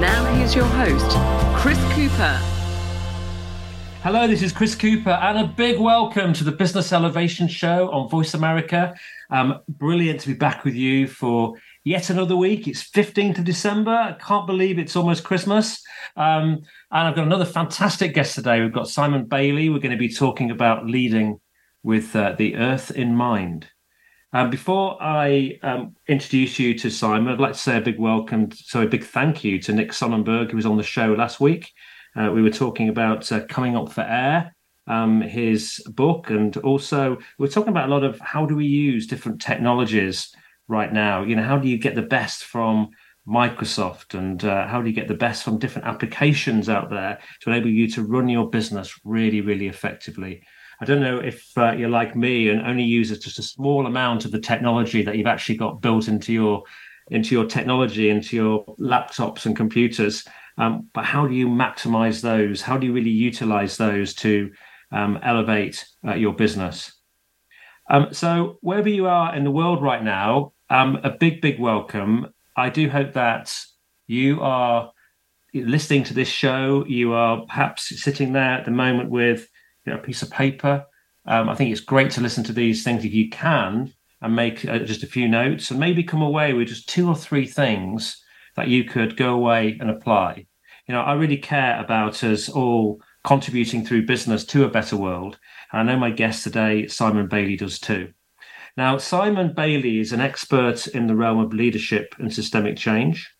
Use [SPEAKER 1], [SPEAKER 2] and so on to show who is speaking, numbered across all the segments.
[SPEAKER 1] Now here's your host, Chris Cooper.
[SPEAKER 2] Hello, this is Chris Cooper, and a big welcome to the Business Elevation Show on VoiceAmerica. Um, brilliant to be back with you for yet another week. It's 15th of December. I can't believe it's almost Christmas. Um, and I've got another fantastic guest today. We've got Simon Bailey. We're going to be talking about leading with uh, the earth in mind. Um, before I um, introduce you to Simon, I'd like to say a big welcome, so a big thank you to Nick Sonnenberg, who was on the show last week. Uh, we were talking about uh, coming up for air, um, his book, and also we are talking about a lot of how do we use different technologies right now. You know, how do you get the best from Microsoft, and uh, how do you get the best from different applications out there to enable you to run your business really, really effectively? I don't know if uh, you're like me and only uses just a small amount of the technology that you've actually got built into your into your technology, into your laptops and computers. Um, but how do you maximize those? How do you really utilize those to um, elevate uh, your business? Um, so wherever you are in the world right now, um, a big, big welcome. I do hope that you are listening to this show. You are perhaps sitting there at the moment with you know, a piece of paper. Um, I think it's great to listen to these things if you can and make uh, just a few notes and maybe come away with just two or three things that you could go away and apply. You know, I really care about us all contributing through business to a better world. And I know my guest today, Simon Bailey, does too. Now, Simon Bailey is an expert in the realm of leadership and systemic change.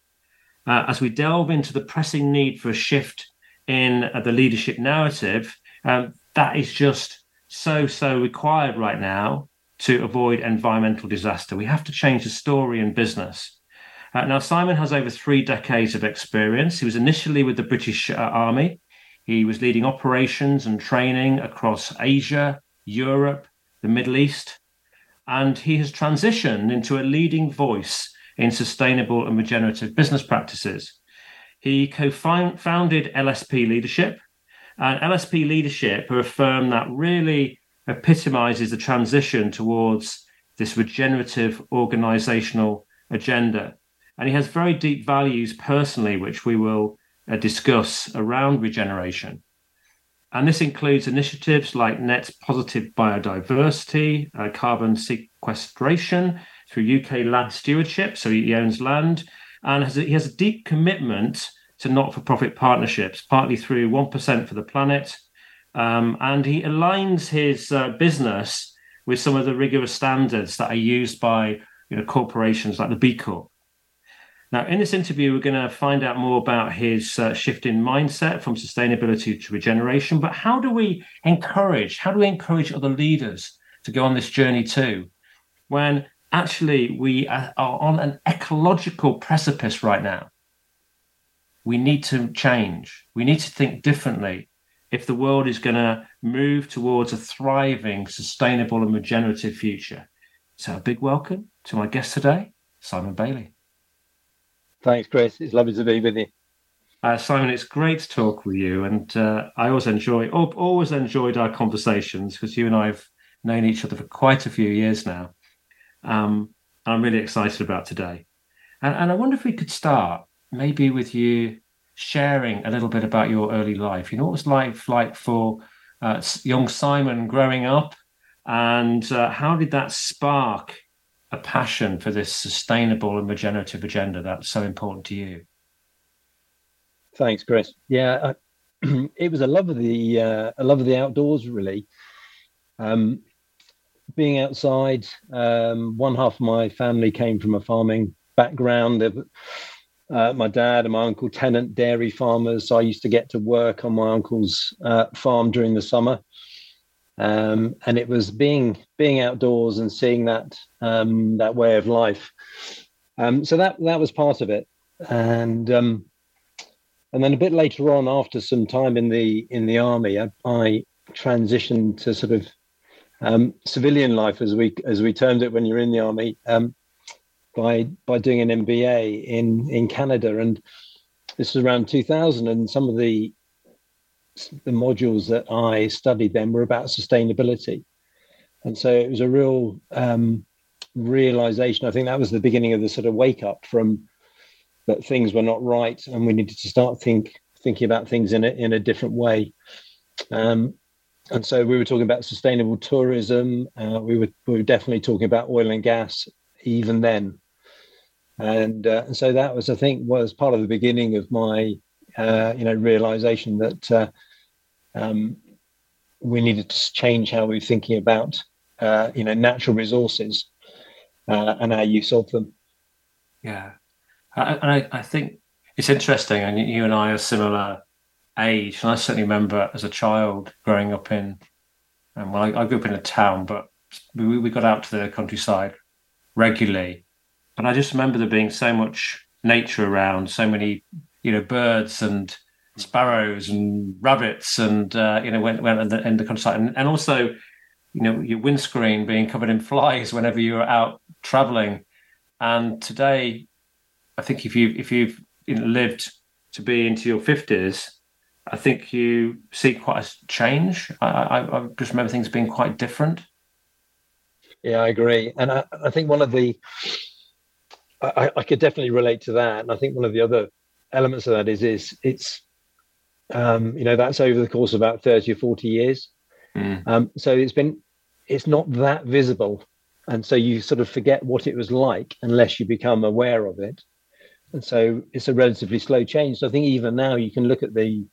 [SPEAKER 2] Uh, as we delve into the pressing need for a shift in uh, the leadership narrative, um, that is just so, so required right now to avoid environmental disaster. We have to change the story in business. Uh, now, Simon has over three decades of experience. He was initially with the British uh, Army. He was leading operations and training across Asia, Europe, the Middle East, and he has transitioned into a leading voice in sustainable and regenerative business practices. He co founded LSP Leadership, and LSP Leadership are a firm that really epitomizes the transition towards this regenerative organizational agenda. And he has very deep values personally, which we will uh, discuss around regeneration. And this includes initiatives like net positive biodiversity, uh, carbon sequestration through UK land stewardship. So he owns land and has a, he has a deep commitment to not for profit partnerships, partly through 1% for the planet. Um, and he aligns his uh, business with some of the rigorous standards that are used by you know, corporations like the B Corp. Now, in this interview, we're going to find out more about his uh, shift in mindset from sustainability to regeneration. But how do we encourage? How do we encourage other leaders to go on this journey too? When actually we are on an ecological precipice right now we need to change. We need to think differently if the world is going to move towards a thriving, sustainable, and regenerative future. So, a big welcome to my guest today, Simon Bailey.
[SPEAKER 3] Thanks, Chris. It's lovely to be with you.
[SPEAKER 2] Uh, Simon, it's great to talk with you, and uh, I always enjoy, always enjoyed our conversations because you and I have known each other for quite a few years now. Um, I'm really excited about today, and, and I wonder if we could start maybe with you sharing a little bit about your early life. You know, what was life like for uh, young Simon growing up, and uh, how did that spark a passion for this sustainable and regenerative agenda that's so important to you?
[SPEAKER 3] Thanks, Chris. Yeah, uh, it was a love of the uh, a love of the outdoors, really. Um, being outside, um, one half of my family came from a farming background. Uh, my dad and my uncle tenant dairy farmers. So I used to get to work on my uncle's uh, farm during the summer, um, and it was being being outdoors and seeing that um, that way of life. Um, so that that was part of it, and um, and then a bit later on, after some time in the in the army, I, I transitioned to sort of um, civilian life, as we as we termed it when you're in the army, um, by by doing an MBA in in Canada, and this was around 2000, and some of the the modules that I studied then were about sustainability, and so it was a real um, realization. I think that was the beginning of the sort of wake up from that things were not right, and we needed to start think thinking about things in a in a different way. Um, and so we were talking about sustainable tourism. Uh, we were we were definitely talking about oil and gas even then, and, uh, so that was I think was part of the beginning of my uh, you know realization that uh, um, we needed to change how we were thinking about uh, you know natural resources uh, and our use of them.
[SPEAKER 2] Yeah, and I, I think it's interesting, and you and I are similar age. And I certainly remember as a child growing up in, and well, I, I grew up in a town, but we, we got out to the countryside regularly. And I just remember there being so much nature around, so many, you know, birds and sparrows and rabbits, and uh, you know, when when in the, in the countryside, and, and also, you know, your windscreen being covered in flies whenever you were out traveling. And today, I think if you if you've lived to be into your fifties, I think you see quite a change. I, I, I, just remember things being quite different.
[SPEAKER 3] Yeah, I agree, and I, I think one of the I, I, could definitely relate to that, and I think one of the other elements of that is is it's um, you know that's over the course of about thirty or forty years, mm. um, so it's been it's not that visible, and so you sort of forget what it was like unless you become aware of it, and so it's a relatively slow change. So I think even now you can look at the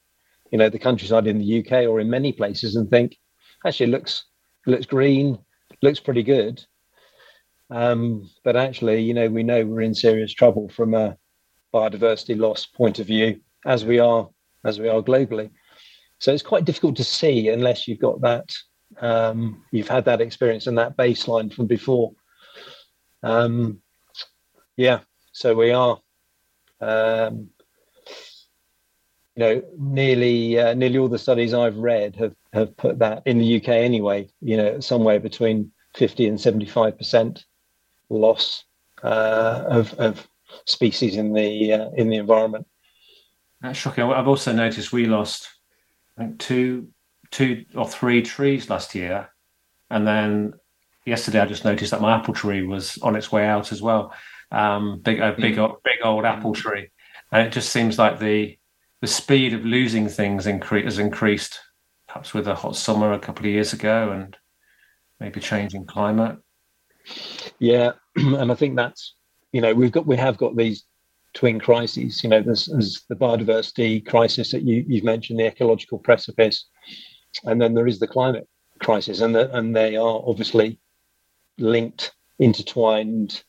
[SPEAKER 3] you know the countryside in the UK or in many places and think actually it looks it looks green, looks pretty good. Um, but actually, you know, we know we're in serious trouble from a biodiversity loss point of view, as we are as we are globally. So it's quite difficult to see unless you've got that, um, you've had that experience and that baseline from before. Um, yeah, so we are um, you know, nearly uh, nearly all the studies I've read have have put that in the UK anyway. You know, somewhere between fifty and seventy five percent loss uh, of of species in the uh, in the environment.
[SPEAKER 2] That's shocking. I've also noticed we lost I think two two or three trees last year, and then yesterday I just noticed that my apple tree was on its way out as well. Um, big a big mm. big old apple tree, and it just seems like the the speed of losing things incre- has increased, perhaps with a hot summer a couple of years ago and maybe changing climate.
[SPEAKER 3] Yeah, and I think that's you know we've got we have got these twin crises. You know, there's, there's the biodiversity crisis that you, you've mentioned, the ecological precipice, and then there is the climate crisis, and the, and they are obviously linked, intertwined,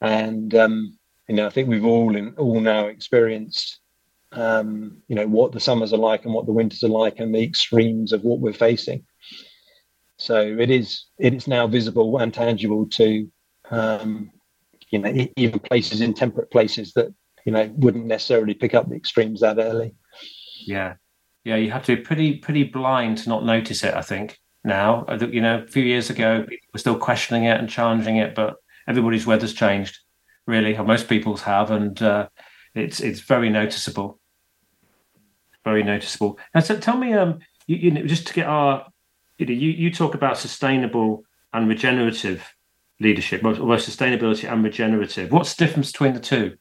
[SPEAKER 3] and um, you know I think we've all in, all now experienced um, you know what the summers are like and what the winters are like and the extremes of what we're facing. So it is it is now visible and tangible to um, you know even places in temperate places that you know wouldn't necessarily pick up the extremes that early.
[SPEAKER 2] Yeah, yeah, you have to be pretty pretty blind to not notice it. I think now, you know, a few years ago, were still questioning it and challenging it, but everybody's weather's changed, really. Most people's have, and uh, it's it's very noticeable very noticeable. And so, tell me, um, you, you know, just to get our, you know, you, you talk about sustainable and regenerative leadership, both sustainability and regenerative. What's the difference between the two?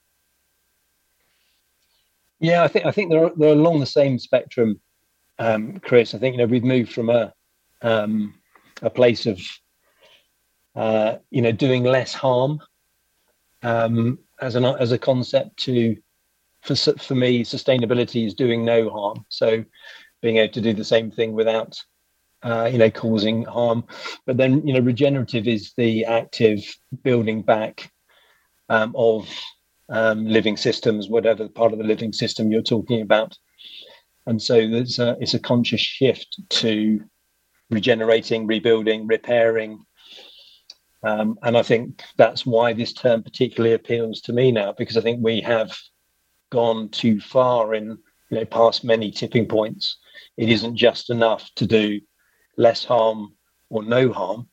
[SPEAKER 3] Yeah, I think I think they're they're along the same spectrum, um, Chris. I think you know we've moved from a um, a place of uh, you know doing less harm um, as an as a concept to for for me, sustainability is doing no harm. So being able to do the same thing without uh, you know causing harm. But then you know regenerative is the active building back um, of um, living systems, whatever part of the living system you're talking about. And so there's a, it's a conscious shift to regenerating, rebuilding, repairing. Um, and I think that's why this term particularly appeals to me now, because I think we have gone too far in you know past many tipping points. It isn't just enough to do less harm or no harm.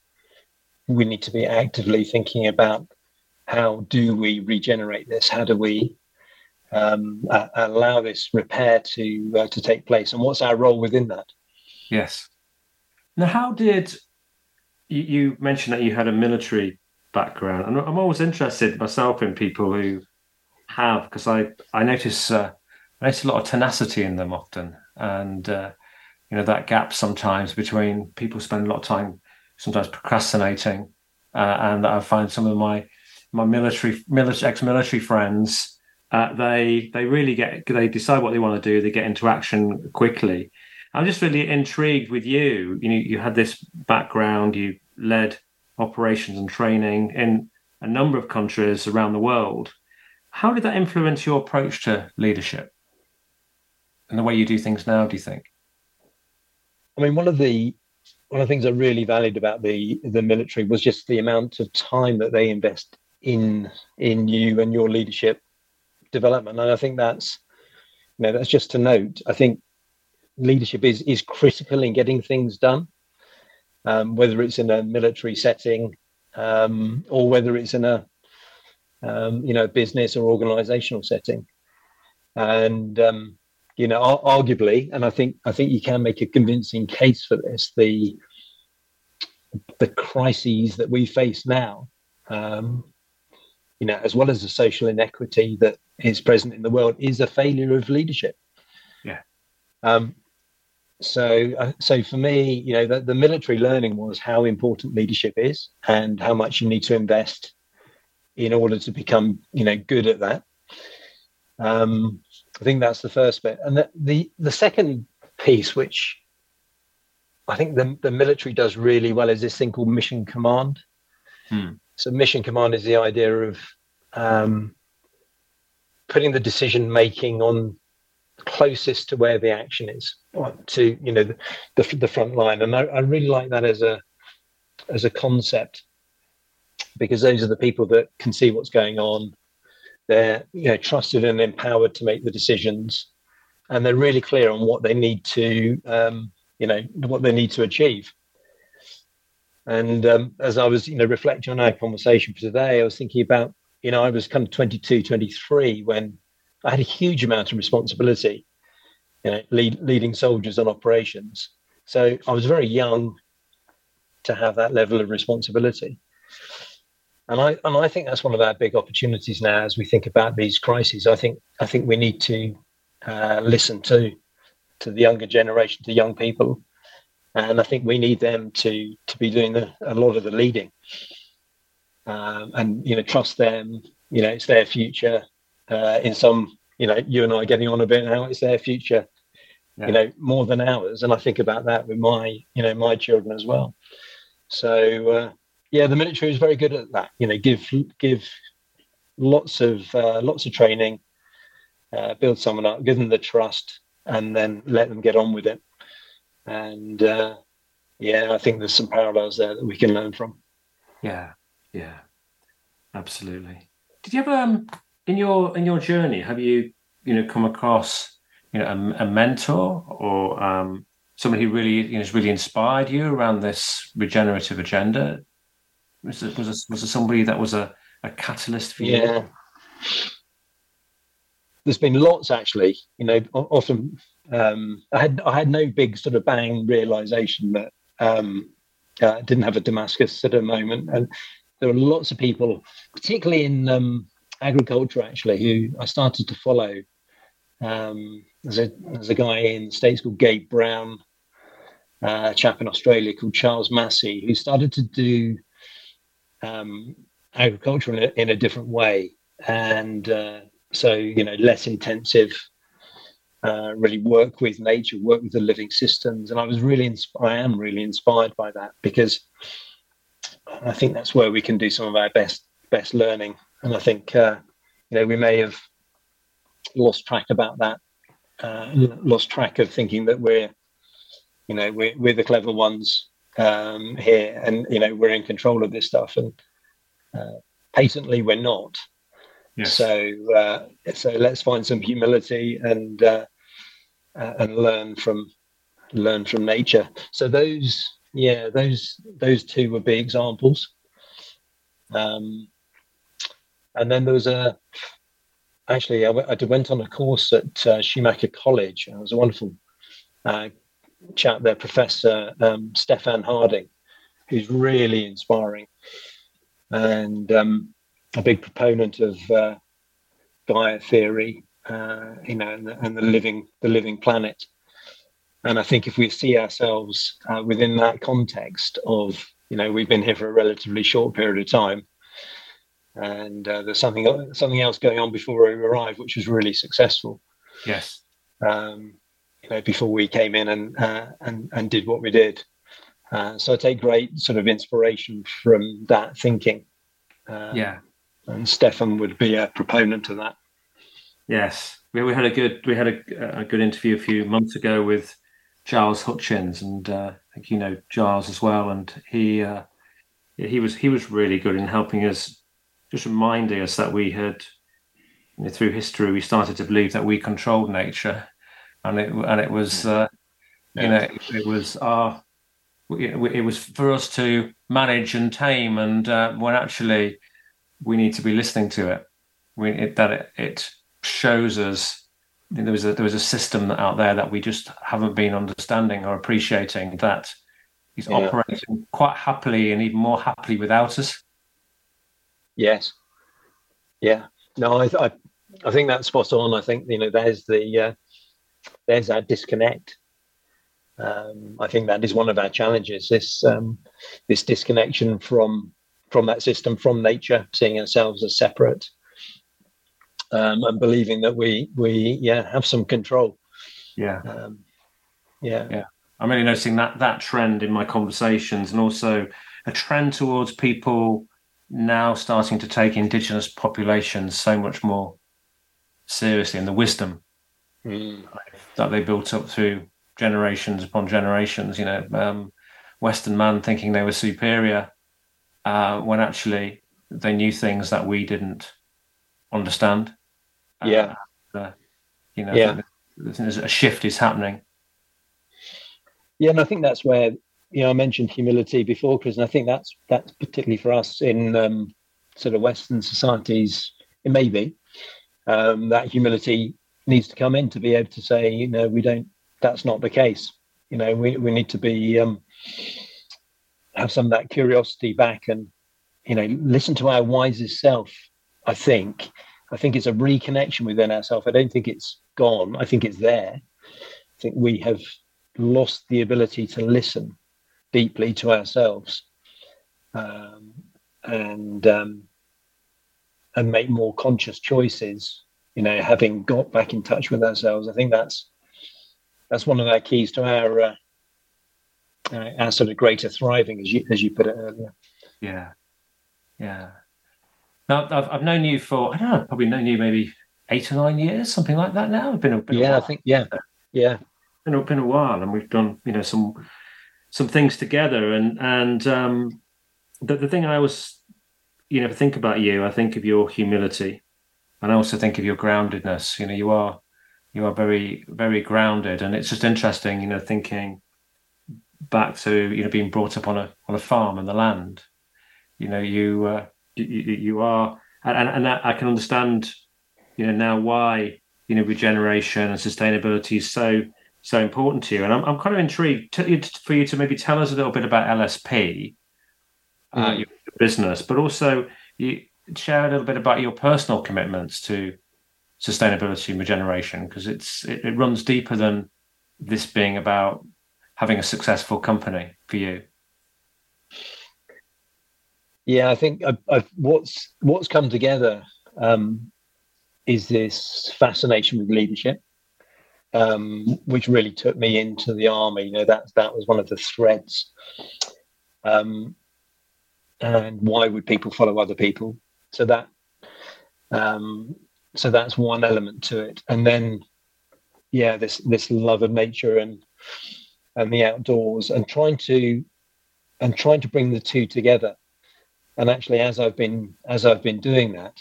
[SPEAKER 3] We need to be actively thinking about how do we regenerate this? How do we um, uh, allow this repair to uh, to take place, and what's our role within that?
[SPEAKER 2] Yes. Now, how did you, you mentioned that you had a military background, and I'm always interested myself in people who have because I I notice uh, I notice a lot of tenacity in them often, and uh, you know that gap sometimes between people spend a lot of time sometimes procrastinating, uh, and I find some of my my military, military ex-military friends uh, they they really get they decide what they want to do they get into action quickly. I'm just really intrigued with you. You know you had this background you led operations and training in a number of countries around the world. How did that influence your approach to leadership? And the way you do things now do you think
[SPEAKER 3] i mean one of the one of the things i really valued about the the military was just the amount of time that they invest in in you and your leadership development. And I think that's you know that's just to note. I think leadership is is critical in getting things done, um, whether it's in a military setting um, or whether it's in a um, you know business or organizational setting. And um, you know, arguably, and I think I think you can make a convincing case for this. The the crises that we face now, um, you know, as well as the social inequity that is present in the world, is a failure of leadership.
[SPEAKER 2] Yeah.
[SPEAKER 3] Um, so, uh, so for me, you know, the, the military learning was how important leadership is and how much you need to invest in order to become, you know, good at that. Um, I think that's the first bit, and the the, the second piece, which I think the, the military does really well, is this thing called mission command. Hmm. So mission command is the idea of um, putting the decision making on closest to where the action is, to you know the, the, the front line, and I, I really like that as a as a concept because those are the people that can see what's going on. They're you know trusted and empowered to make the decisions, and they're really clear on what they need to um, you know what they need to achieve. And um, as I was, you know, reflecting on our conversation for today, I was thinking about, you know, I was kind of 22, 23 when I had a huge amount of responsibility, you know, lead, leading soldiers on operations. So I was very young to have that level of responsibility. And I and I think that's one of our big opportunities now as we think about these crises. I think I think we need to uh, listen to to the younger generation, to young people, and I think we need them to to be doing the, a lot of the leading, um, and you know trust them. You know, it's their future. Uh, in some, you know, you and I are getting on a bit now. It's their future. Yeah. You know, more than ours, and I think about that with my, you know, my children as well. So uh, yeah, the military is very good at that. You know, give give lots of uh, lots of training, uh, build someone up, give them the trust, and then let them get on with it and uh, yeah, I think there's some parallels there that we can learn from.
[SPEAKER 2] Yeah, yeah, absolutely. Did you ever, um, in your in your journey, have you you know come across you know a, a mentor or um, somebody who really you know has really inspired you around this regenerative agenda? Was it, was was somebody that was a, a catalyst for you?
[SPEAKER 3] Yeah. There's been lots actually. You know, often um, I had I had no big sort of bang realization that um, uh, didn't have a Damascus at a moment, and there were lots of people, particularly in um, agriculture, actually, who I started to follow. Um, there's a there's a guy in the states called Gabe Brown, uh, a chap in Australia called Charles Massy, who started to do um, agriculture in a, in a different way, and uh, so you know less intensive uh, really work with nature, work with the living systems. And I was really, insp- I am really inspired by that because I think that's where we can do some of our best best learning. And I think uh, you know we may have lost track about that, uh, lost track of thinking that we're you know we're, we're the clever ones um, here, and you know we're in control of this stuff, and uh, patently we're not. Yes. So uh, so let's find some humility and uh, uh, and learn from learn from nature. So those yeah those those two would be examples. Um, and then there was a actually I, w- I went on a course at uh, Schumacher College. It was a wonderful chat there, Professor um, Stephan Harding, who's really inspiring and um, a big proponent of uh, Gaia theory, uh, you know, and the, and the, living the living planet. And I think if we see ourselves uh, within that context of, you know, we've been here for a relatively short period of time, and uh, there's something something else going on before we arrive, which was really successful.
[SPEAKER 2] Yes.
[SPEAKER 3] Um, you know, before we came in and uh, and and did what we did. Uh, so I take great sort of inspiration from that thinking.
[SPEAKER 2] Uh, yeah.
[SPEAKER 3] And Stephan would be a proponent of that.
[SPEAKER 2] Yes, we, we had a good we had a, a good interview a few months ago with Giles Hutchins, and uh, I think you know Giles as well, and he uh, he was he was really good in helping us just reminding us that we had you know, through history we started to believe that we controlled nature, and it and it was uh, yeah. you know it, it, was our it was for us to manage and tame, and uh, when actually we need to be listening to it, we it, that it, it shows us there was a there was a system out there that we just haven't been understanding or appreciating that is yeah. operating quite happily and even more happily without us.
[SPEAKER 3] Yes. Yeah. No, I, I, I think that's spot on. I think you know there's the uh, there's that disconnect. Um, I think that is one of our challenges. This um, this disconnection from from that system, from nature, seeing ourselves as separate, um, and believing that we we yeah have some control.
[SPEAKER 2] Yeah.
[SPEAKER 3] Um, yeah.
[SPEAKER 2] Yeah. I'm really noticing that that trend in my conversations, and also a trend towards people now starting to take indigenous populations so much more seriously and the wisdom
[SPEAKER 3] mm.
[SPEAKER 2] that they built up through generations upon generations. You know, um, Western man thinking they were superior uh, when actually they knew things that we didn't understand.
[SPEAKER 3] Yeah,
[SPEAKER 2] uh, you know, yeah. a shift is happening.
[SPEAKER 3] Yeah, and I think that's where you know, I mentioned humility before, Chris, and I think that's that's particularly for us in um, sort of Western societies. It may be um, that humility needs to come in to be able to say, you know, we don't. That's not the case. You know, we we need to be um, have some of that curiosity back and you know listen to our wisest self. I think. I think it's a reconnection within ourselves. I don't think it's gone. I think it's there. I think we have lost the ability to listen deeply to ourselves um, and um, and make more conscious choices. You know, having got back in touch with ourselves, I think that's that's one of our keys to our uh, uh, our sort of greater thriving, as you as you put it earlier.
[SPEAKER 2] Yeah, yeah. Now I've, I've known you for I don't know, probably known you maybe eight or nine years, something like that. Now, it's been a, been
[SPEAKER 3] yeah, I think yeah, yeah.
[SPEAKER 2] Been been a while, and we've done you know some some things together. And and um, the the thing I always you know think about you, I think of your humility, and I also think of your groundedness. You know, you are you are very very grounded, and it's just interesting. You know, thinking back to you know being brought up on a on a farm and the land. You know, you uh, you, you are, and and I can understand. You know now why you know regeneration and sustainability is so so important to you. And I'm, I'm kind of intrigued to, for you to maybe tell us a little bit about LSP, uh, mm. uh, your business, but also you share a little bit about your personal commitments to sustainability and regeneration, because it's it, it runs deeper than this being about having a successful company for you.
[SPEAKER 3] Yeah, I think I've, I've, what's what's come together um, is this fascination with leadership um, which really took me into the army. You know, that that was one of the threads. Um, and why would people follow other people? So that, um, so that's one element to it. And then, yeah, this this love of nature and and the outdoors, and trying to and trying to bring the two together. And actually, as I've been as I've been doing that,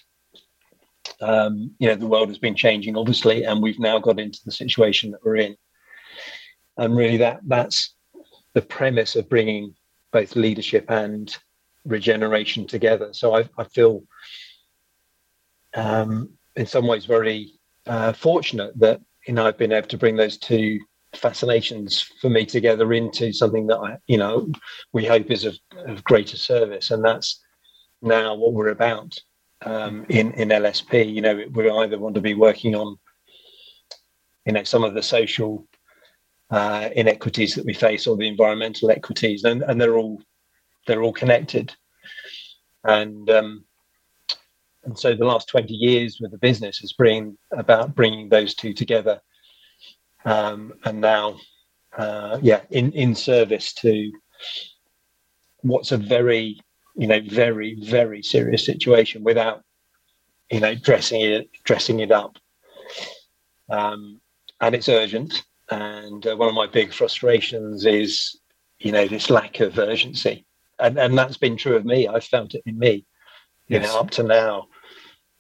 [SPEAKER 3] um, you know, the world has been changing, obviously, and we've now got into the situation that we're in. And really, that that's the premise of bringing both leadership and regeneration together. So I, I feel, um, in some ways, very uh, fortunate that you know I've been able to bring those two fascinations for me together into something that I, you know, we hope is of, of greater service, and that's now what we're about um, in in LSP. You know, we either want to be working on, you know, some of the social uh, inequities that we face, or the environmental equities, and, and they're all they're all connected. And um, and so the last twenty years with the business has been about bringing those two together, um, and now, uh, yeah, in in service to what's a very you know, very, very serious situation without, you know, dressing it dressing it up. Um, and it's urgent. And uh, one of my big frustrations is, you know, this lack of urgency, and and that's been true of me. I've felt it in me, you yes. know, up to now.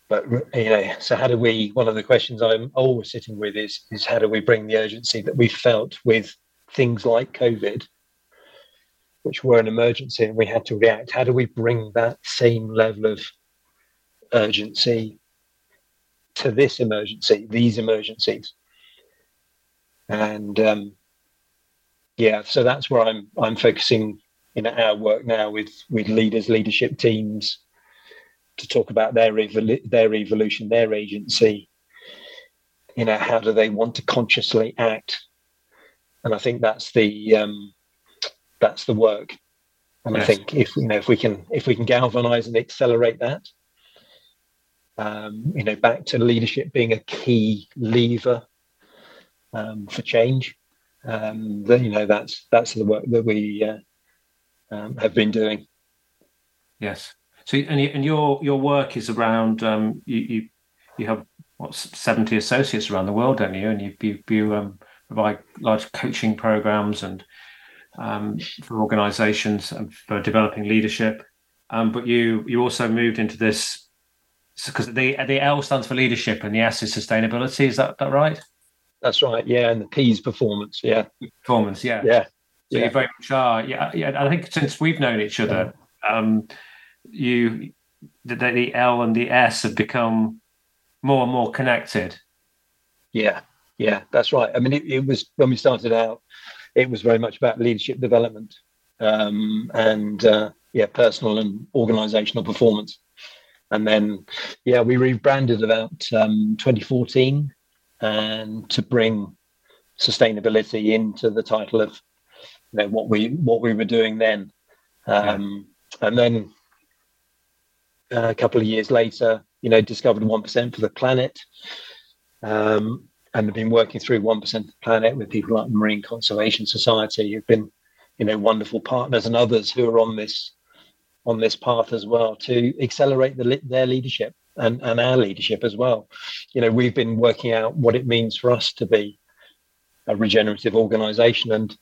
[SPEAKER 3] But you know, so how do we? One of the questions I'm always sitting with is is how do we bring the urgency that we felt with things like COVID which were an emergency and we had to react. How do we bring that same level of urgency to this emergency, these emergencies? And um, yeah, so that's where I'm I'm focusing in our work now with with leaders, leadership teams, to talk about their evol- their evolution, their agency. You know, how do they want to consciously act? And I think that's the um, that's the work. And yes. I think if you know if we can if we can galvanize and accelerate that, um, you know, back to leadership being a key lever um, for change, um, then you know that's that's the work that we uh, um, have been doing.
[SPEAKER 2] Yes. So and, and your your work is around um, you, you you have what seventy associates around the world, don't you? And you you, you um, provide large coaching programs and um, for organisations and for developing leadership. Um, but you you also moved into this because the the L stands for leadership and the S is sustainability. Is that that right?
[SPEAKER 3] That's right. Yeah, and the P is performance. Yeah,
[SPEAKER 2] performance. Yeah,
[SPEAKER 3] yeah.
[SPEAKER 2] So yeah. you very much are. Yeah, yeah. I think since we've known each other, um, you the, the L and the S have become more and more connected.
[SPEAKER 3] Yeah, yeah, that's right. I mean, it, it was when we started out it was very much about leadership development um, and uh, yeah, personal and organizational performance. And then, yeah, we rebranded about um, 2014 and to bring sustainability into the title of know what we what we were doing then. Um, yeah. And then uh, a couple of years later, you know, discovered one percent for the planet. Um, and have been working through 1% of the planet with people like the Marine Conservation Society who've been, you know, wonderful partners and others who are on this on this path as well to accelerate the, their leadership and, and our leadership as well. You know, we've been working out what it means for us to be a regenerative organization. And,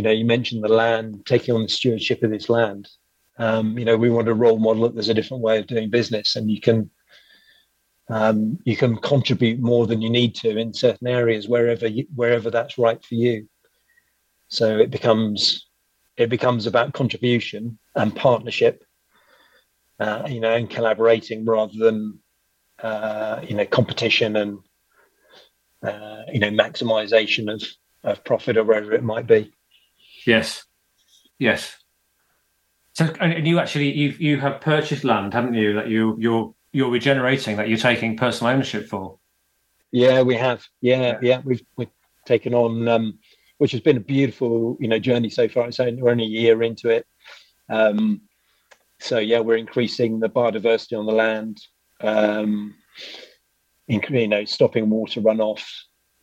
[SPEAKER 3] you know, you mentioned the land, taking on the stewardship of this land. Um, you know, we want to role model that there's a different way of doing business and you can um, you can contribute more than you need to in certain areas wherever you, wherever that's right for you. So it becomes it becomes about contribution and partnership, uh, you know, and collaborating rather than uh, you know competition and uh, you know maximization of of profit or wherever it might be.
[SPEAKER 2] Yes, yes. So, and you actually you you have purchased land, haven't you? That you you're you're regenerating that you're taking personal ownership for.
[SPEAKER 3] Yeah, we have. Yeah, yeah, we've we've taken on, um, which has been a beautiful, you know, journey so far. So we're only a year into it. Um, so yeah, we're increasing the biodiversity on the land. Um, in, you know, stopping water runoff.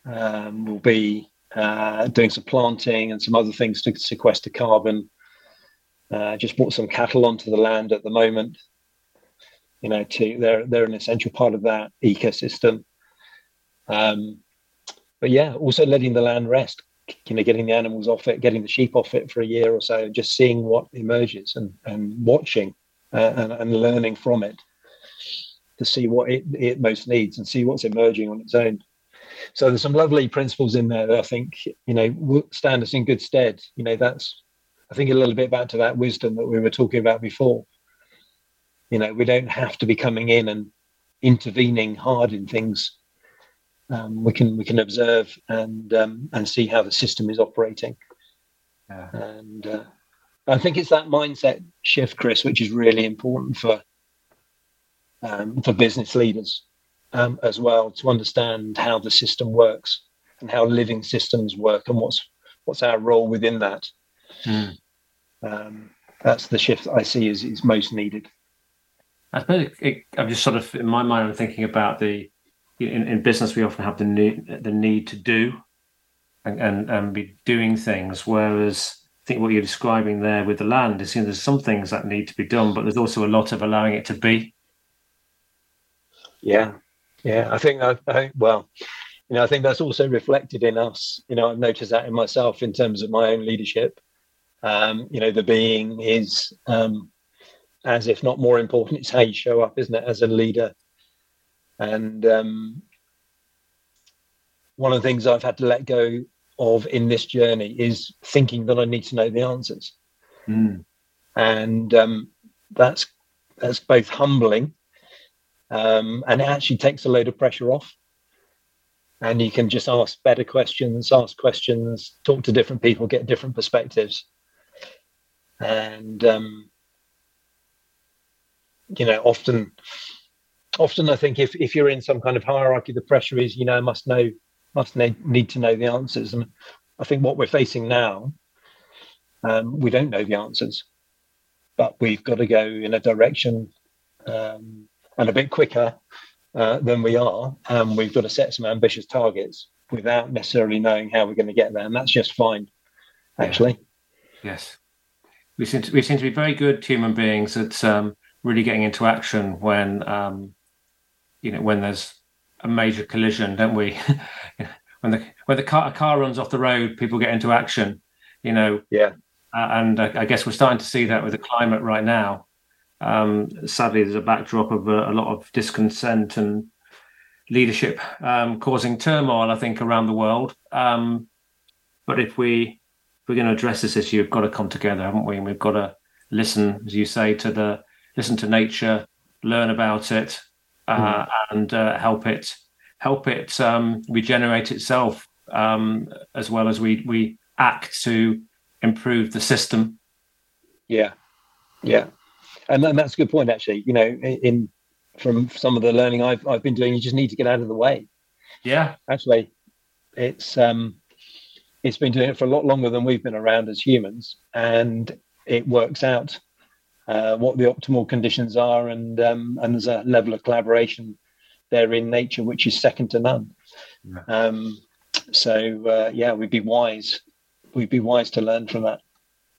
[SPEAKER 3] Um, we'll be uh, doing some planting and some other things to sequester carbon. Uh, just brought some cattle onto the land at the moment you know, to they're they're an essential part of that ecosystem. Um, but yeah, also letting the land rest, you know, getting the animals off it, getting the sheep off it for a year or so, and just seeing what emerges and and watching uh, and, and learning from it. to see what it, it most needs and see what's emerging on its own. So there's some lovely principles in there that I think you know stand us in good stead. You know, that's I think a little bit back to that wisdom that we were talking about before. You know, we don't have to be coming in and intervening hard in things. Um, we can we can observe and um, and see how the system is operating. Yeah. And uh, I think it's that mindset shift, Chris, which is really important for um, for business leaders um, as well to understand how the system works and how living systems work and what's what's our role within that. Mm. Um, that's the shift I see is, is most needed.
[SPEAKER 2] I suppose it, I'm just sort of in my mind. I'm thinking about the in, in business we often have the need the need to do and, and, and be doing things, whereas I think what you're describing there with the land is you know, there's some things that need to be done, but there's also a lot of allowing it to be.
[SPEAKER 3] Yeah, yeah. I think I, I well, you know, I think that's also reflected in us. You know, I've noticed that in myself in terms of my own leadership. Um, you know, the being is um, as if not more important. It's how you show up, isn't it, as a leader? And um, one of the things I've had to let go of in this journey is thinking that I need to know the answers, mm. and um, that's that's both humbling, um, and it actually takes a load of pressure off. And you can just ask better questions, ask questions, talk to different people, get different perspectives, and um, you know, often, often I think if if you're in some kind of hierarchy, the pressure is, you know, must know, must need to know the answers. And I think what we're facing now, um, we don't know the answers, but we've got to go in a direction um, and a bit quicker uh, than we are. And we've got to set some ambitious targets without necessarily knowing how we're going to get there, and that's just fine, actually.
[SPEAKER 2] Yes, we seem to, we seem to be very good human beings at um, really getting into action when um, you know when there's a major collision, don't we? when the when the car a car runs off the road, people get into action. You know.
[SPEAKER 3] Yeah.
[SPEAKER 2] Uh, and uh, I guess we're starting to see that with the climate right now. Um, sadly, there's a backdrop of a, a, lot of discontent and leadership um, causing turmoil, I think, around the world. Um, but if we if we're going to address this issue, we've got to come together, haven't we? And we've got to listen, as you say, to the listen to nature, learn about it, uh, mm. and uh, help it help it um, regenerate itself, um, as well as we we act to improve the system.
[SPEAKER 3] Yeah, yeah, and, and that's a good point. Actually, you know, in from some of the learning I've I've been doing, you just need to get out of the way.
[SPEAKER 2] Yeah,
[SPEAKER 3] actually, it's um, it's been doing it for a lot longer than we've been around as humans, and it works out uh, what the optimal conditions are, and um, and there's a level of collaboration there in nature which is second to none. Yeah. Um, so uh, yeah, we'd be wise. We'd be wise to learn from that.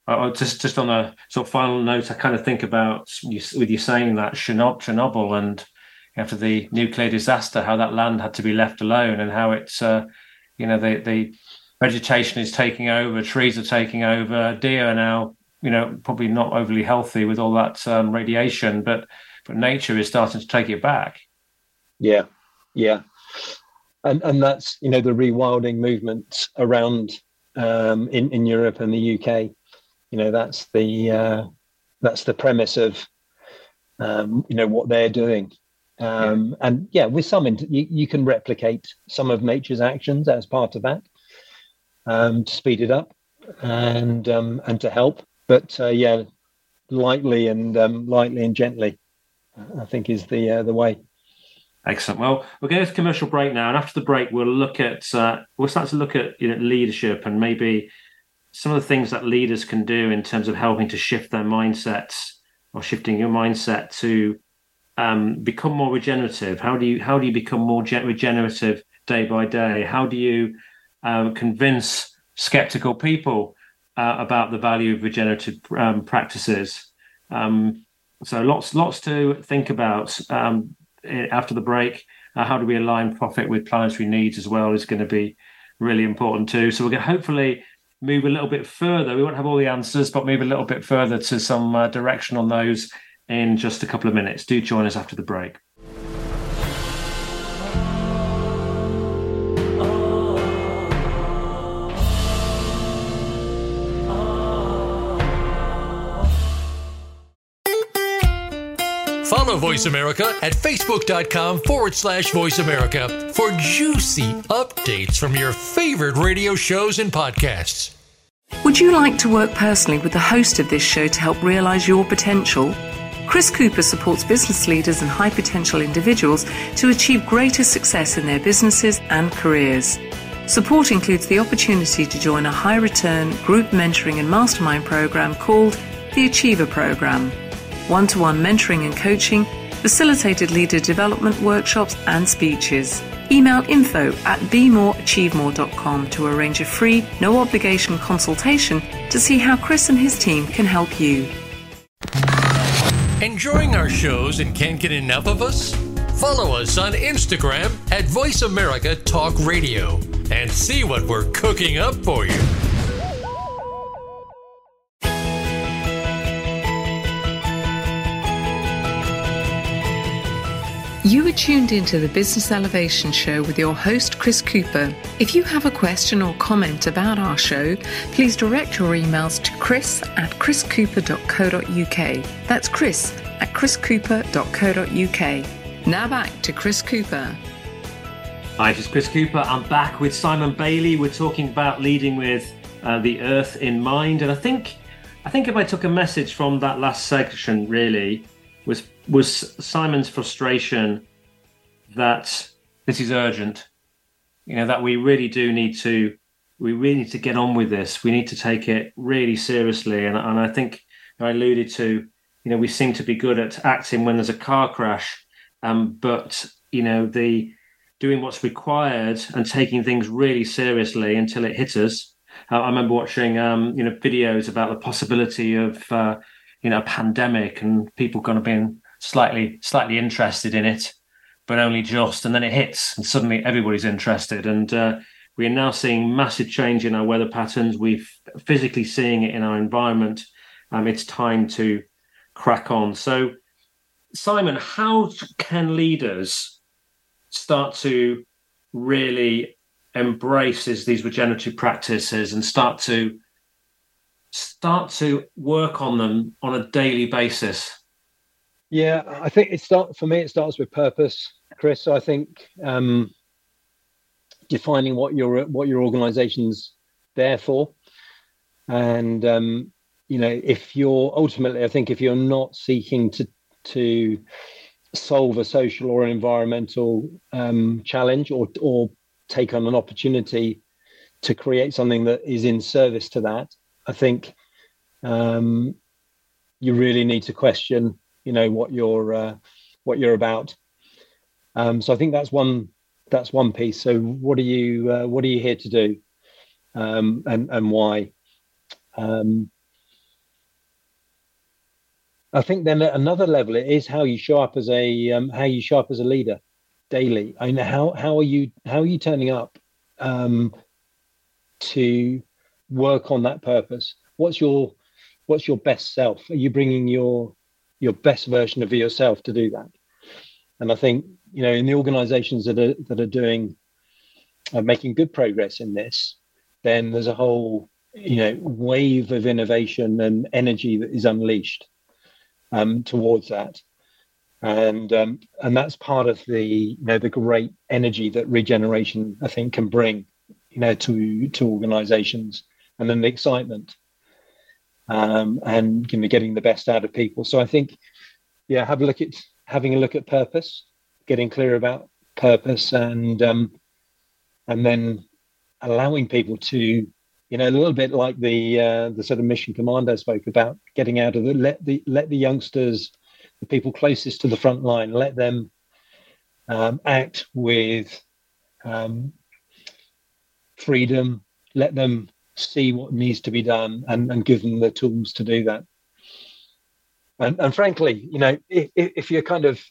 [SPEAKER 2] Uh, just just on a sort of final note, I kind of think about you, with you saying that Chernobyl and after the nuclear disaster, how that land had to be left alone and how it's uh, you know the the vegetation is taking over, trees are taking over, deer are now you know probably not overly healthy with all that um, radiation, but but nature is starting to take it back.
[SPEAKER 3] Yeah, yeah, and and that's you know the rewilding movement around um, in in Europe and the UK. You know that's the uh, that's the premise of um, you know what they're doing. Um, yeah. And yeah, with some, you, you can replicate some of nature's actions as part of that um, to speed it up and um, and to help but uh, yeah, lightly and um, lightly and gently, I think is the uh, the way.
[SPEAKER 2] Excellent. Well, we're going to commercial break now, and after the break, we'll look at uh, we'll start to look at you know, leadership and maybe some of the things that leaders can do in terms of helping to shift their mindsets or shifting your mindset to um, become more regenerative. How do you how do you become more regenerative day by day? How do you um, convince skeptical people uh, about the value of regenerative um, practices. Um, so lots, lots to think about um, after the break. Uh, how do we align profit with planetary needs as well is going to be really important too. So we're going to hopefully move a little bit further. We won't have all the answers, but move a little bit further to some uh, direction on those in just a couple of minutes. Do join us after the break.
[SPEAKER 4] VoiceAmerica at facebook.com forward slash voice America for juicy updates from your favorite radio shows and podcasts.
[SPEAKER 1] Would you like to work personally with the host of this show to help realize your potential? Chris Cooper supports business leaders and high potential individuals to achieve greater success in their businesses and careers. Support includes the opportunity to join a high return group mentoring and mastermind program called the Achiever Program, one to one mentoring and coaching, facilitated leader development workshops and speeches. Email info at bemoreachievemore.com to arrange a free, no obligation consultation to see how Chris and his team can help you.
[SPEAKER 4] Enjoying our shows and can't get enough of us? Follow us on Instagram at VoiceAmerica Talk Radio and see what we're cooking up for you.
[SPEAKER 1] You are tuned into the Business Elevation Show with your host, Chris Cooper. If you have a question or comment about our show, please direct your emails to chris at chriscooper.co.uk. That's chris at chriscooper.co.uk. Now back to Chris Cooper.
[SPEAKER 2] Hi, is Chris Cooper. I'm back with Simon Bailey. We're talking about leading with uh, the earth in mind, and I think, I think if I took a message from that last section, really, was was Simon's frustration that this is urgent. You know that we really do need to, we really need to get on with this. We need to take it really seriously, and and I think I alluded to, you know, we seem to be good at acting when there's a car crash, um, but you know the doing what's required and taking things really seriously until it hits us. Uh, I remember watching, um, you know, videos about the possibility of, uh, you know, a pandemic and people kind of being slightly, slightly interested in it, but only just. And then it hits, and suddenly everybody's interested. And uh, we are now seeing massive change in our weather patterns. We're physically seeing it in our environment. Um, it's time to crack on. So, Simon, how can leaders start to really embrace these regenerative practices and start to start to work on them on a daily basis
[SPEAKER 3] yeah i think it start for me it starts with purpose chris. I think um defining what your what your organization's there for. And um you know if you're ultimately i think if you're not seeking to to solve a social or an environmental um, challenge or or take on an opportunity to create something that is in service to that i think um, you really need to question you know what you're uh, what you're about um, so i think that's one that's one piece so what are you uh, what are you here to do um, and and why um, I think then at another level, it is how you show up as a um, how you show up as a leader daily. I know how how are you how are you turning up um, to work on that purpose? What's your what's your best self? Are you bringing your your best version of yourself to do that? And I think you know in the organisations that are that are doing uh, making good progress in this, then there's a whole you know wave of innovation and energy that is unleashed um, towards that. And um, and that's part of the you know the great energy that regeneration I think can bring you know to to organisations and then the excitement um, and you know getting the best out of people. So I think yeah, have a look at having a look at purpose, getting clear about purpose, and um, and then allowing people to you know, a little bit like the uh, the sort of mission commando spoke about, getting out of the let the let the youngsters, the people closest to the front line, let them um, act with um, freedom, let them see what needs to be done, and, and give them the tools to do that. And, and frankly, you know, if, if you're kind of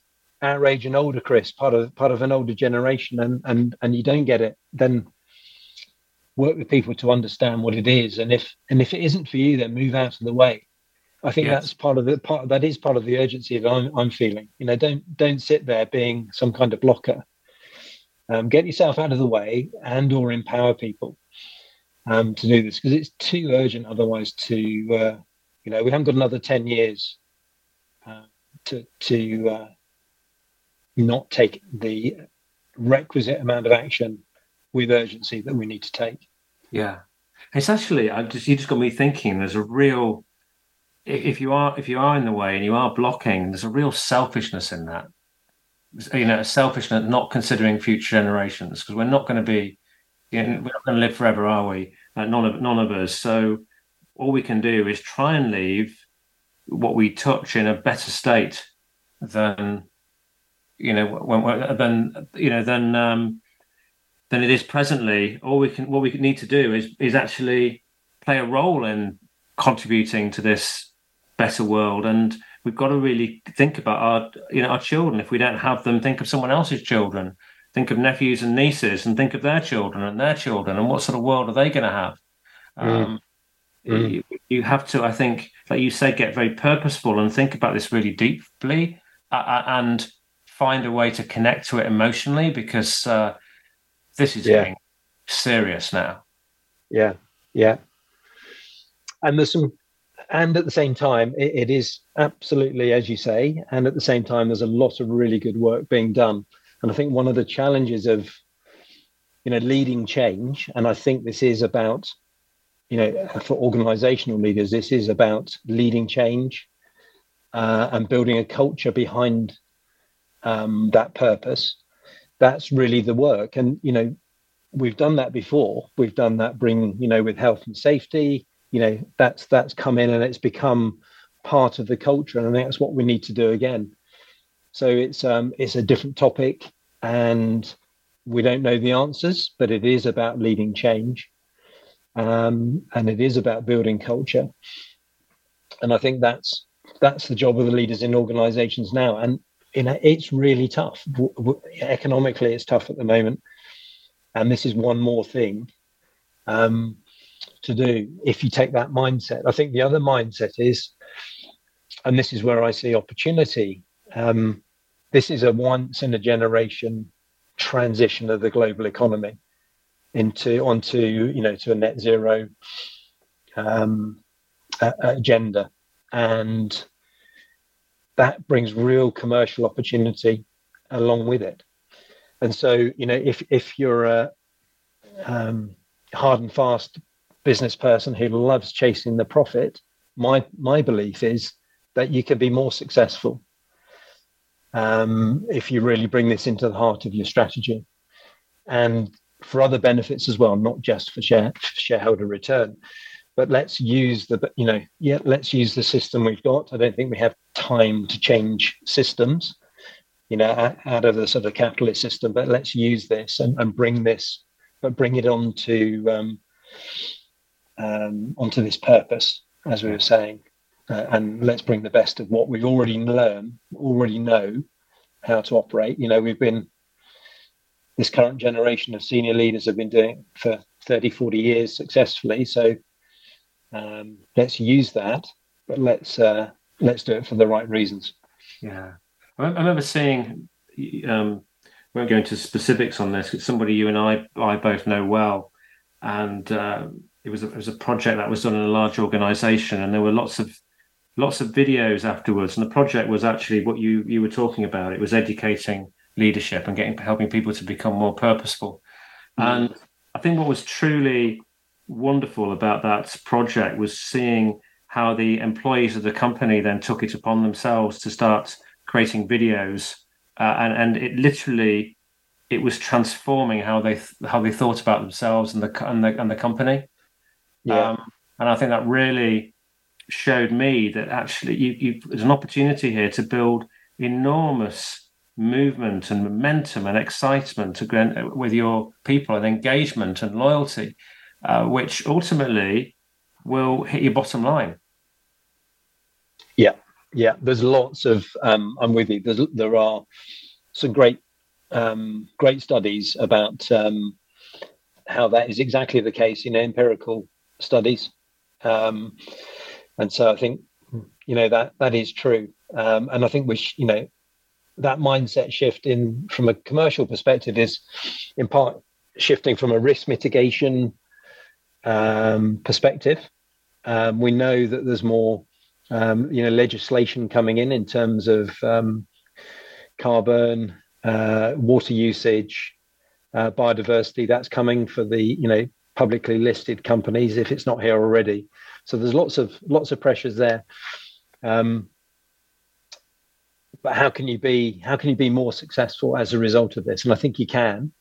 [SPEAKER 3] our age and older, Chris, part of part of an older generation, and and and you don't get it, then work with people to understand what it is. And if and if it isn't for you then move out of the way. I think yes. that's part of the part that is part of the urgency that I'm, I'm feeling. You know don't don't sit there being some kind of blocker. Um, get yourself out of the way and or empower people um, to do this because it's too urgent otherwise to uh, you know we haven't got another 10 years uh, to to uh, not take the requisite amount of action with urgency that we need to take.
[SPEAKER 2] Yeah, it's actually I just you just got me thinking. There's a real if you are if you are in the way and you are blocking, there's a real selfishness in that. You know, selfishness, not considering future generations because we're not going to be, you know, we're not going to live forever, are we? Uh, none of none of us. So all we can do is try and leave what we touch in a better state than you know when, than you know than um, than it is presently. All we can what we need to do is is actually play a role in contributing to this better world and we've got to really think about our you know our children if we don't have them think of someone else's children think of nephews and nieces and think of their children and their children and what sort of world are they going to have mm. um, mm. You, you, have to i think like you said get very purposeful and think about this really deeply uh, uh and find a way to connect to it emotionally because uh, this is yeah. getting serious now
[SPEAKER 3] yeah yeah and there's some and at the same time, it, it is absolutely, as you say, and at the same time, there's a lot of really good work being done. And I think one of the challenges of, you know, leading change, and I think this is about, you know, for organizational leaders, this is about leading change uh, and building a culture behind um, that purpose. That's really the work. And, you know, we've done that before. We've done that bring, you know, with health and safety, you know that's that's come in and it's become part of the culture and i think that's what we need to do again so it's um it's a different topic and we don't know the answers but it is about leading change um and it is about building culture and i think that's that's the job of the leaders in organizations now and you know it's really tough economically it's tough at the moment and this is one more thing um to do if you take that mindset. I think the other mindset is, and this is where I see opportunity. Um, this is a once in a generation transition of the global economy into onto you know to a net zero um, agenda, and that brings real commercial opportunity along with it. And so you know if if you're a um, hard and fast business person who loves chasing the profit, my my belief is that you can be more successful um, if you really bring this into the heart of your strategy, and for other benefits as well, not just for share, shareholder return. But let's use the you know yeah let's use the system we've got. I don't think we have time to change systems, you know, out of the sort of capitalist system. But let's use this and, and bring this, but bring it on to um, um, onto this purpose, as we were saying, uh, and let's bring the best of what we already learn, already know how to operate. You know, we've been this current generation of senior leaders have been doing it for 30, 40 years successfully. So um, let's use that, but let's uh, let's do it for the right reasons.
[SPEAKER 2] Yeah, I remember seeing. Um, we won't go into specifics on this. It's somebody you and I I both know well, and uh, it was a, it was a project that was done in a large organization and there were lots of lots of videos afterwards and the project was actually what you you were talking about it was educating leadership and getting helping people to become more purposeful mm. and i think what was truly wonderful about that project was seeing how the employees of the company then took it upon themselves to start creating videos uh, and and it literally it was transforming how they how they thought about themselves and the and the, and the company yeah. Um, and I think that really showed me that actually you, you, there's an opportunity here to build enormous movement and momentum and excitement with your people and engagement and loyalty, uh, which ultimately will hit your bottom line.
[SPEAKER 3] Yeah, yeah. There's lots of. Um, I'm with you. There's, there are some great, um, great studies about um, how that is exactly the case. Know, empirical studies. Um, and so I think, you know, that that is true. Um, and I think we, sh- you know, that mindset shift in from a commercial perspective is in part shifting from a risk mitigation um, perspective. Um, we know that there's more um, you know legislation coming in in terms of um, carbon, uh, water usage, uh, biodiversity. That's coming for the you know publicly listed companies if it's not here already. So there's lots of lots of pressures there. Um, but how can you be how can you be more successful as a result of this? And I think you can.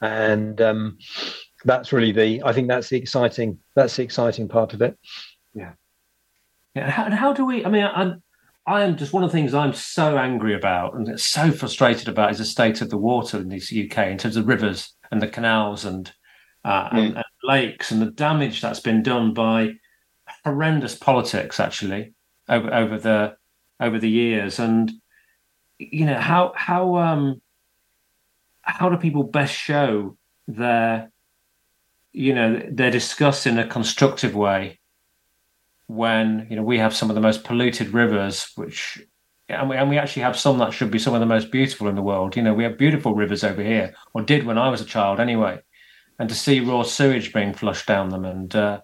[SPEAKER 3] And um, that's really the I think that's the exciting that's the exciting part of it.
[SPEAKER 2] Yeah. Yeah. How, and how do we? I mean, I'm I am just one of the things I'm so angry about and so frustrated about is the state of the water in the UK in terms of rivers and the canals and, uh, mm. and, and lakes and the damage that's been done by horrendous politics actually over over the over the years and you know how how um how do people best show their you know they're discussed in a constructive way when you know we have some of the most polluted rivers, which and we, and we actually have some that should be some of the most beautiful in the world. You know, we have beautiful rivers over here, or did when I was a child anyway. And to see raw sewage being flushed down them, and uh,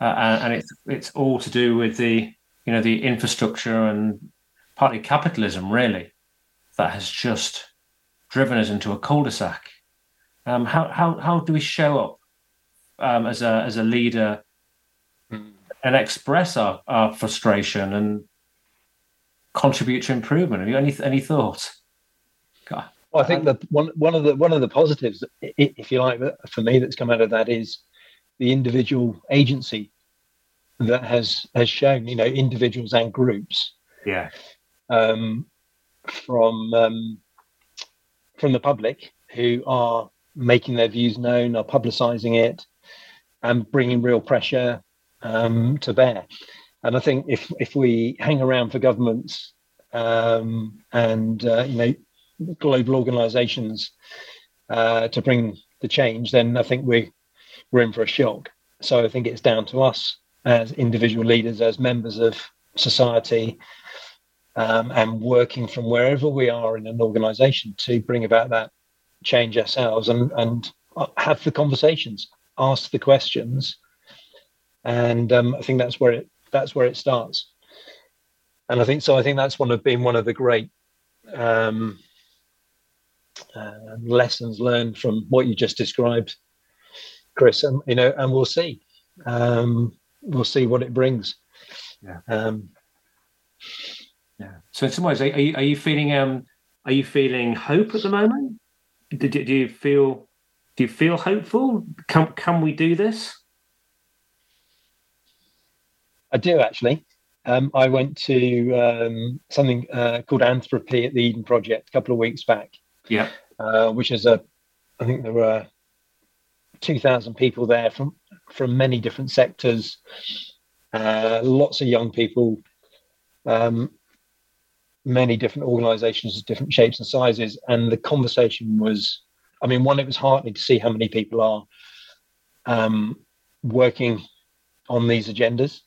[SPEAKER 2] uh, and it's it's all to do with the you know the infrastructure and partly capitalism, really, that has just driven us into a cul-de-sac. Um, how how how do we show up um, as a as a leader and express our, our frustration and contribute to improvement. Have you any any thoughts?
[SPEAKER 3] God. Well, I think that one one of the one of the positives, if you like, for me that's come out of that is the individual agency that has has shown, you know, individuals and groups.
[SPEAKER 2] Yeah.
[SPEAKER 3] Um, from um, from the public who are making their views known, are publicising it, and bringing real pressure um, to bear. And I think if if we hang around for governments um, and uh, you know global organisations uh, to bring the change, then I think we we're in for a shock. So I think it's down to us as individual leaders, as members of society, um, and working from wherever we are in an organisation to bring about that change ourselves and and have the conversations, ask the questions, and um, I think that's where it that's where it starts. And I think so. I think that's one of been one of the great um, uh, lessons learned from what you just described, Chris. And you know, and we'll see. Um, we'll see what it brings.
[SPEAKER 2] Yeah. Um, yeah. So in some ways, are you, are you feeling um, are you feeling hope at the moment? Do, do you feel do you feel hopeful? Can can we do this?
[SPEAKER 3] I do actually. Um, I went to um, something uh, called Anthropy at the Eden Project a couple of weeks back.
[SPEAKER 2] Yeah.
[SPEAKER 3] Uh, which is a, I think there were 2,000 people there from from many different sectors, uh, lots of young people, um, many different organisations of different shapes and sizes, and the conversation was, I mean, one, it was heartening to see how many people are um, working on these agendas.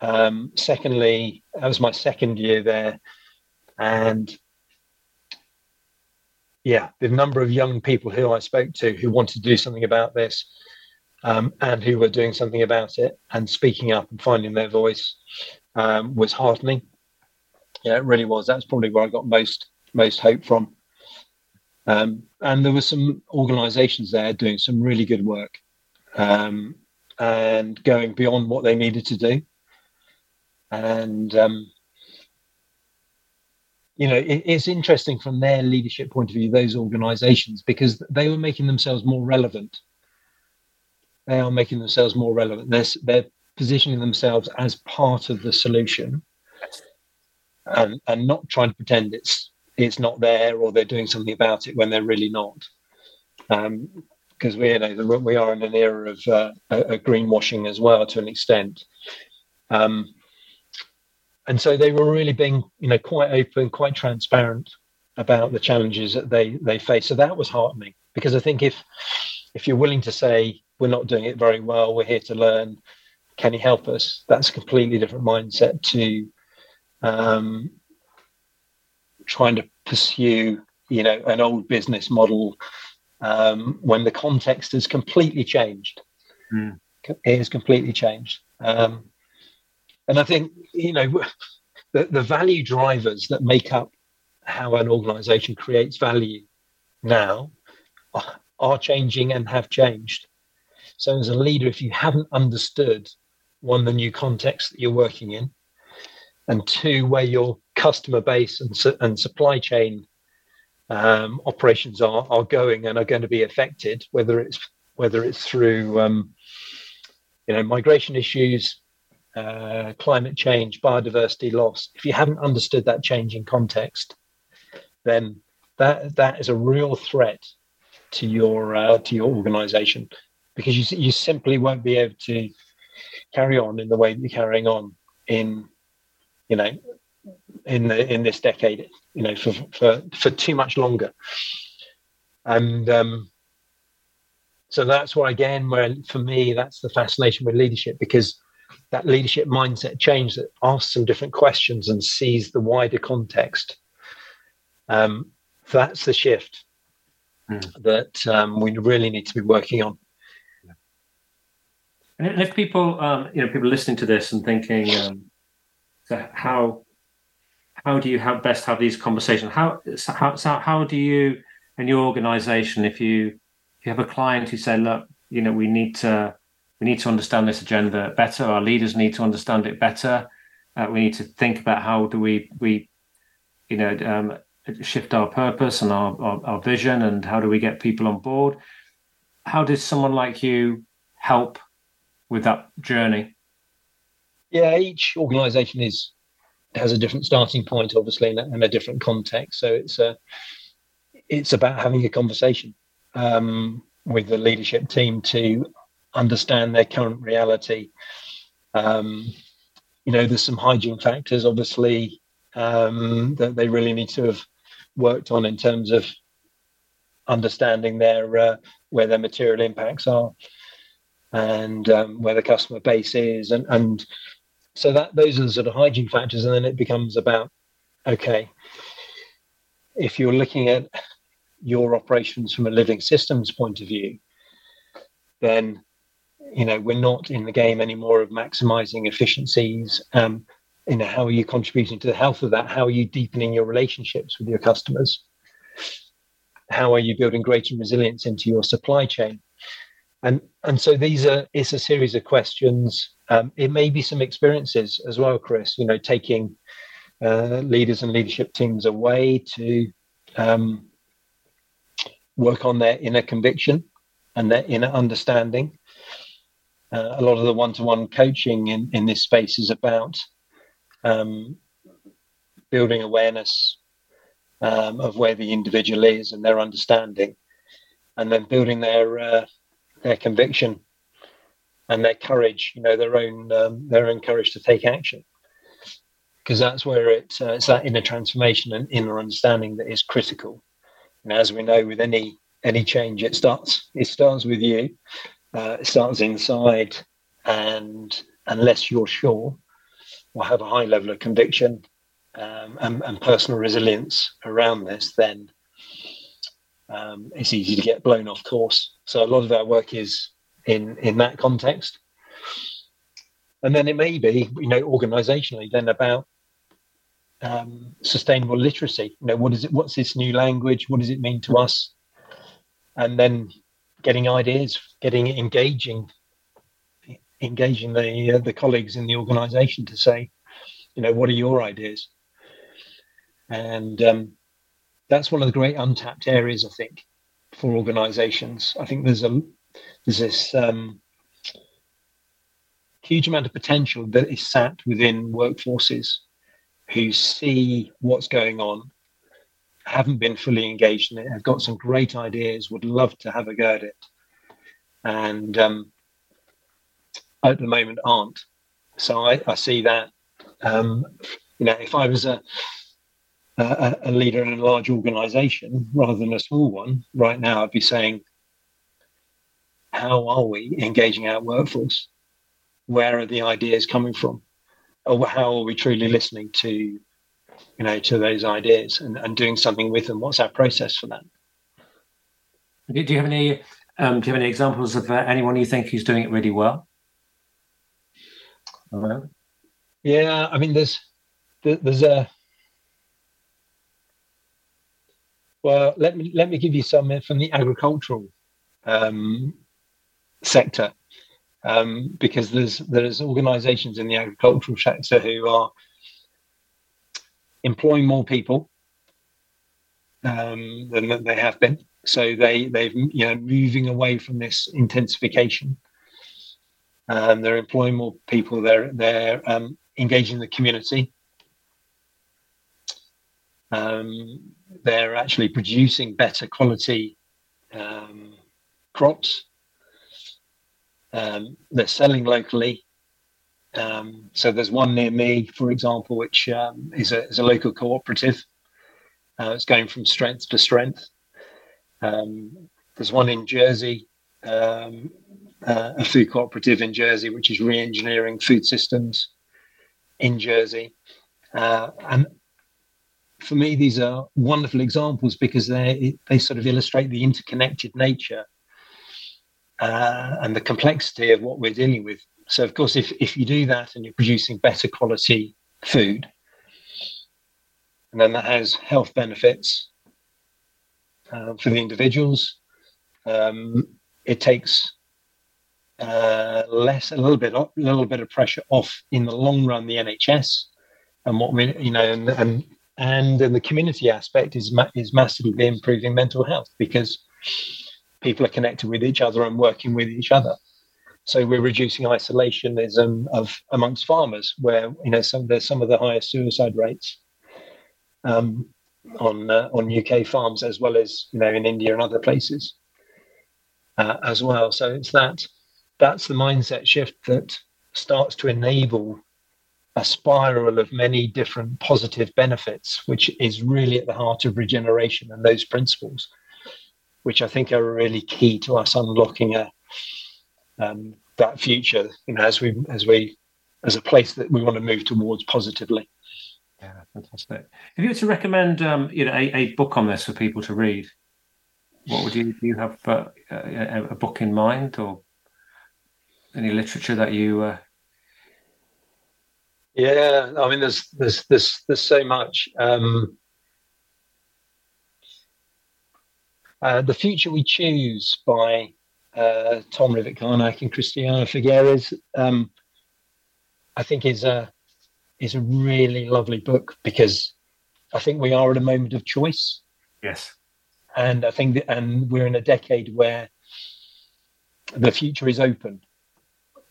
[SPEAKER 3] Um, secondly, that was my second year there, and yeah, the number of young people who I spoke to who wanted to do something about this, um, and who were doing something about it and speaking up and finding their voice um, was heartening. Yeah, it really was. That's probably where I got most most hope from. Um, and there were some organisations there doing some really good work um, and going beyond what they needed to do and um, you know it, it's interesting from their leadership point of view those organizations because they were making themselves more relevant. They are making themselves more relevant. They're, they're positioning themselves as part of the solution and, and not trying to pretend it's it's not there or they're doing something about it when they're really not. Because um, we you know we are in an era of uh, a, a greenwashing as well to an extent. Um, and so they were really being you know quite open quite transparent about the challenges that they they face so that was heartening because i think if if you're willing to say we're not doing it very well we're here to learn can you help us? That's a completely different mindset to um, trying to pursue you know an old business model um, when the context has completely changed. Mm. it has completely changed. Um, and I think you know the, the value drivers that make up how an organization creates value now are changing and have changed. So, as a leader, if you haven't understood one, the new context that you're working in, and two, where your customer base and, and supply chain um, operations are, are going and are going to be affected, whether it's whether it's through um, you know migration issues, uh, climate change, biodiversity loss. If you haven't understood that changing context, then that that is a real threat to your uh, to your organization because you you simply won't be able to carry on in the way that you're carrying on in you know in the in this decade you know for for for too much longer and um so that's why again where for me that's the fascination with leadership because that leadership mindset change that asks some different questions and sees the wider context um that's the shift mm. that um, we really need to be working on.
[SPEAKER 2] And if people, um, you know, people listening to this and thinking, um, so how how do you have best have these conversations? How how how do you in your organization, if you if you have a client who say, look, you know, we need to we need to understand this agenda better. Our leaders need to understand it better. Uh, we need to think about how do we we you know um, shift our purpose and our, our, our vision and how do we get people on board how does someone like you help with that journey
[SPEAKER 3] yeah each organization is has a different starting point obviously and a, a different context so it's a it's about having a conversation um, with the leadership team to understand their current reality. Um, you know there's some hygiene factors obviously um, that they really need to have worked on in terms of understanding their uh, where their material impacts are and um, where the customer base is and and so that those are the sort of hygiene factors and then it becomes about okay if you're looking at your operations from a living systems point of view then you know we're not in the game anymore of maximizing efficiencies. Um, you know how are you contributing to the health of that? How are you deepening your relationships with your customers? How are you building greater resilience into your supply chain? And and so these are it's a series of questions. Um, it may be some experiences as well chris you know taking uh, leaders and leadership teams away to um, work on their inner conviction and their inner understanding uh, a lot of the one-to-one coaching in, in this space is about um, building awareness um, of where the individual is and their understanding, and then building their uh, their conviction and their courage. You know, their own um, their own courage to take action, because that's where it, uh, it's that inner transformation and inner understanding that is critical. And as we know, with any any change, it starts it starts with you. Uh, it starts inside, and unless you're sure or have a high level of conviction um, and, and, personal resilience around this, then um, it's easy to get blown off course. So a lot of our work is in in that context, and then it may be you know organisationally then about um, sustainable literacy. You know what is it? What's this new language? What does it mean to us? And then getting ideas, getting engaging engaging the uh, the colleagues in the organisation to say, you know, what are your ideas? And um, that's one of the great untapped areas, I think, for organisations. I think there's a there's this um, huge amount of potential that is sat within workforces who see what's going on, haven't been fully engaged in it, have got some great ideas, would love to have a go at it, and um, at the moment aren't. So I, I see that. Um, you know, if I was a, a, a leader in a large organisation rather than a small one, right now I'd be saying, how are we engaging our workforce? Where are the ideas coming from? Or how are we truly listening to, you know, to those ideas and, and doing something with them? What's our process for that?
[SPEAKER 2] Do you have any um, do you have any examples of uh, anyone you think who's doing it really well?
[SPEAKER 3] Yeah, I mean, there's there's a well. Let me let me give you some from the agricultural um, sector, um, because there's there's organisations in the agricultural sector who are employing more people um, than they have been. So they they've you know moving away from this intensification. Um, they're employing more people. They're they're um, engaging the community. Um, they're actually producing better quality um, crops. Um, they're selling locally. Um, so there's one near me, for example, which um, is a, is a local cooperative. Uh, it's going from strength to strength. Um, there's one in Jersey, um, uh, a food cooperative in Jersey, which is re-engineering food systems in Jersey. Uh, and for me, these are wonderful examples because they they sort of illustrate the interconnected nature uh, and the complexity of what we're dealing with. So, of course, if if you do that and you're producing better quality food, and then that has health benefits uh, for the individuals. Um, it takes uh, less, a little bit, a little bit of pressure off in the long run the NHS, and what we, you know, and and and, the community aspect is ma- is massively improving mental health because people are connected with each other and working with each other. So we're reducing isolationism of amongst farmers, where you know some there's some of the highest suicide rates um, on uh, on UK farms as well as you know in India and other places uh, as well. So it's that that's the mindset shift that starts to enable a spiral of many different positive benefits, which is really at the heart of regeneration and those principles, which I think are really key to us unlocking a um, that future. You know, as we as we as a place that we want to move towards positively.
[SPEAKER 2] Yeah, fantastic. If you were to recommend, um, you know, a, a, book on this for people to read, what would you do? You have uh, a, a, book in mind, or any literature that you? Uh...
[SPEAKER 3] Yeah, I mean, there's there's there's there's so much. Um, uh, the future we choose by uh, Tom Rivett-Carnac and Christiana Figueres, um, I think is a is a really lovely book because I think we are at a moment of choice.
[SPEAKER 2] Yes.
[SPEAKER 3] And I think that, and we're in a decade where the future is open.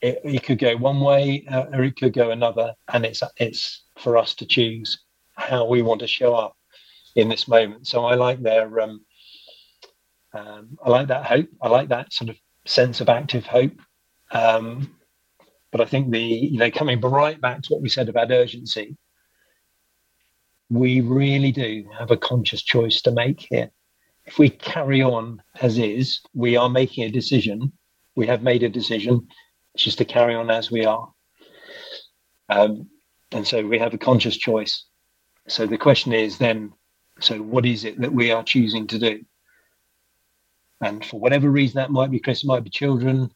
[SPEAKER 3] It, it could go one way uh, or it could go another, and it's it's for us to choose how we want to show up in this moment. So I like their um, um, I like that hope. I like that sort of sense of active hope. Um, but I think the, you know, coming right back to what we said about urgency, we really do have a conscious choice to make here. If we carry on as is, we are making a decision. We have made a decision. It's just to carry on as we are. Um, and so we have a conscious choice. So the question is then, so what is it that we are choosing to do? And for whatever reason that might be, Chris, it might be children,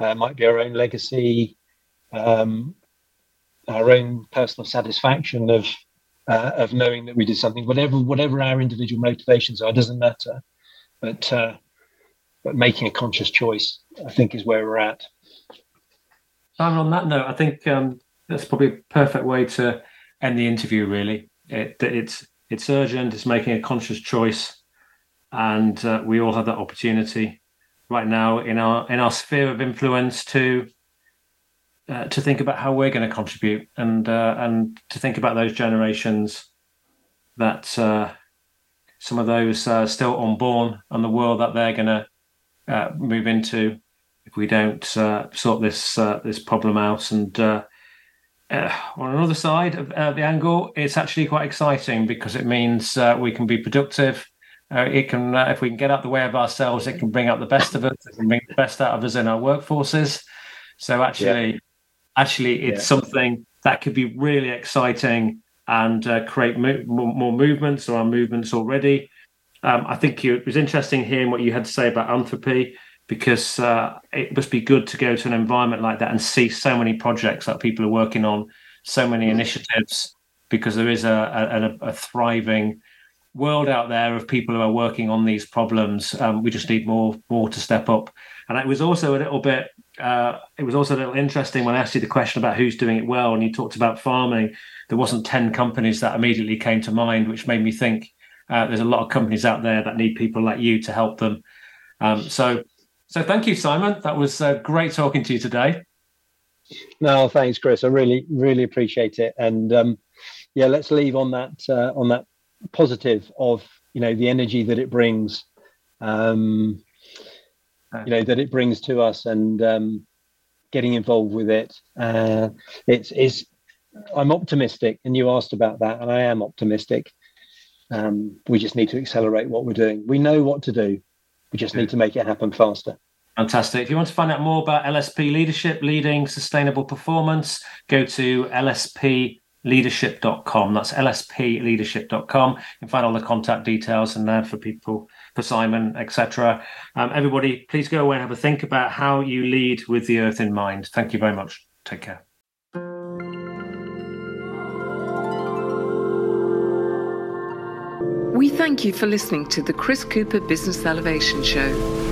[SPEAKER 3] uh, might be our own legacy, um, our own personal satisfaction of uh, of knowing that we did something, whatever whatever our individual motivations are, doesn't matter. But uh, but making a conscious choice, I think, is where we're at.
[SPEAKER 2] Simon, on that note, I think um, that's probably a perfect way to end the interview. Really, it, it's it's urgent. It's making a conscious choice, and uh, we all have that opportunity right now in our in our sphere of influence to uh, to think about how we're going to contribute and uh, and to think about those generations that uh, some of those uh, still unborn and the world that they're going to uh, move into if we don't sort this this problem out. And on another side of the angle it's actually quite exciting because it means we can be productive uh, it can, uh, if we can get out the way of ourselves, it can bring out the best of us. It can bring the best out of us in our workforces. So actually, yeah actually it's yeah. something that could be really exciting and uh, create mo- more movements or our movements already. Um, I think it was interesting hearing what you had to say about Anthropy because uh, it must be good to go to an environment like that and see so many projects that people are working on so many initiatives because there is a, a, a thriving world out there of people who are working on these problems. Um, we just need more more to step up. And it was also a little bit. Uh, it was also a little interesting when I asked you the question about who's doing it well, and you talked about farming. There wasn't ten companies that immediately came to mind, which made me think uh, there's a lot of companies out there that need people like you to help them. Um, so, so thank you, Simon. That was uh, great talking to you today.
[SPEAKER 3] No, thanks, Chris. I really, really appreciate it. And um, yeah, let's leave on that uh, on that positive of you know the energy that it brings um you know that it brings to us and um getting involved with it. Uh it's is i'm optimistic and you asked about that and i am optimistic. Um we just need to accelerate what we're doing. We know what to do. We just need to make it happen faster.
[SPEAKER 2] Fantastic. If you want to find out more about LSP leadership, leading sustainable performance, go to LSP leadership.com. That's lspleadership.com. You can find all the contact details in there for people, for Simon, etc. Um, everybody, please go away and have a think about how you lead with the earth in mind. Thank you very much. Take care.
[SPEAKER 1] We thank you for listening to the Chris Cooper Business Elevation Show.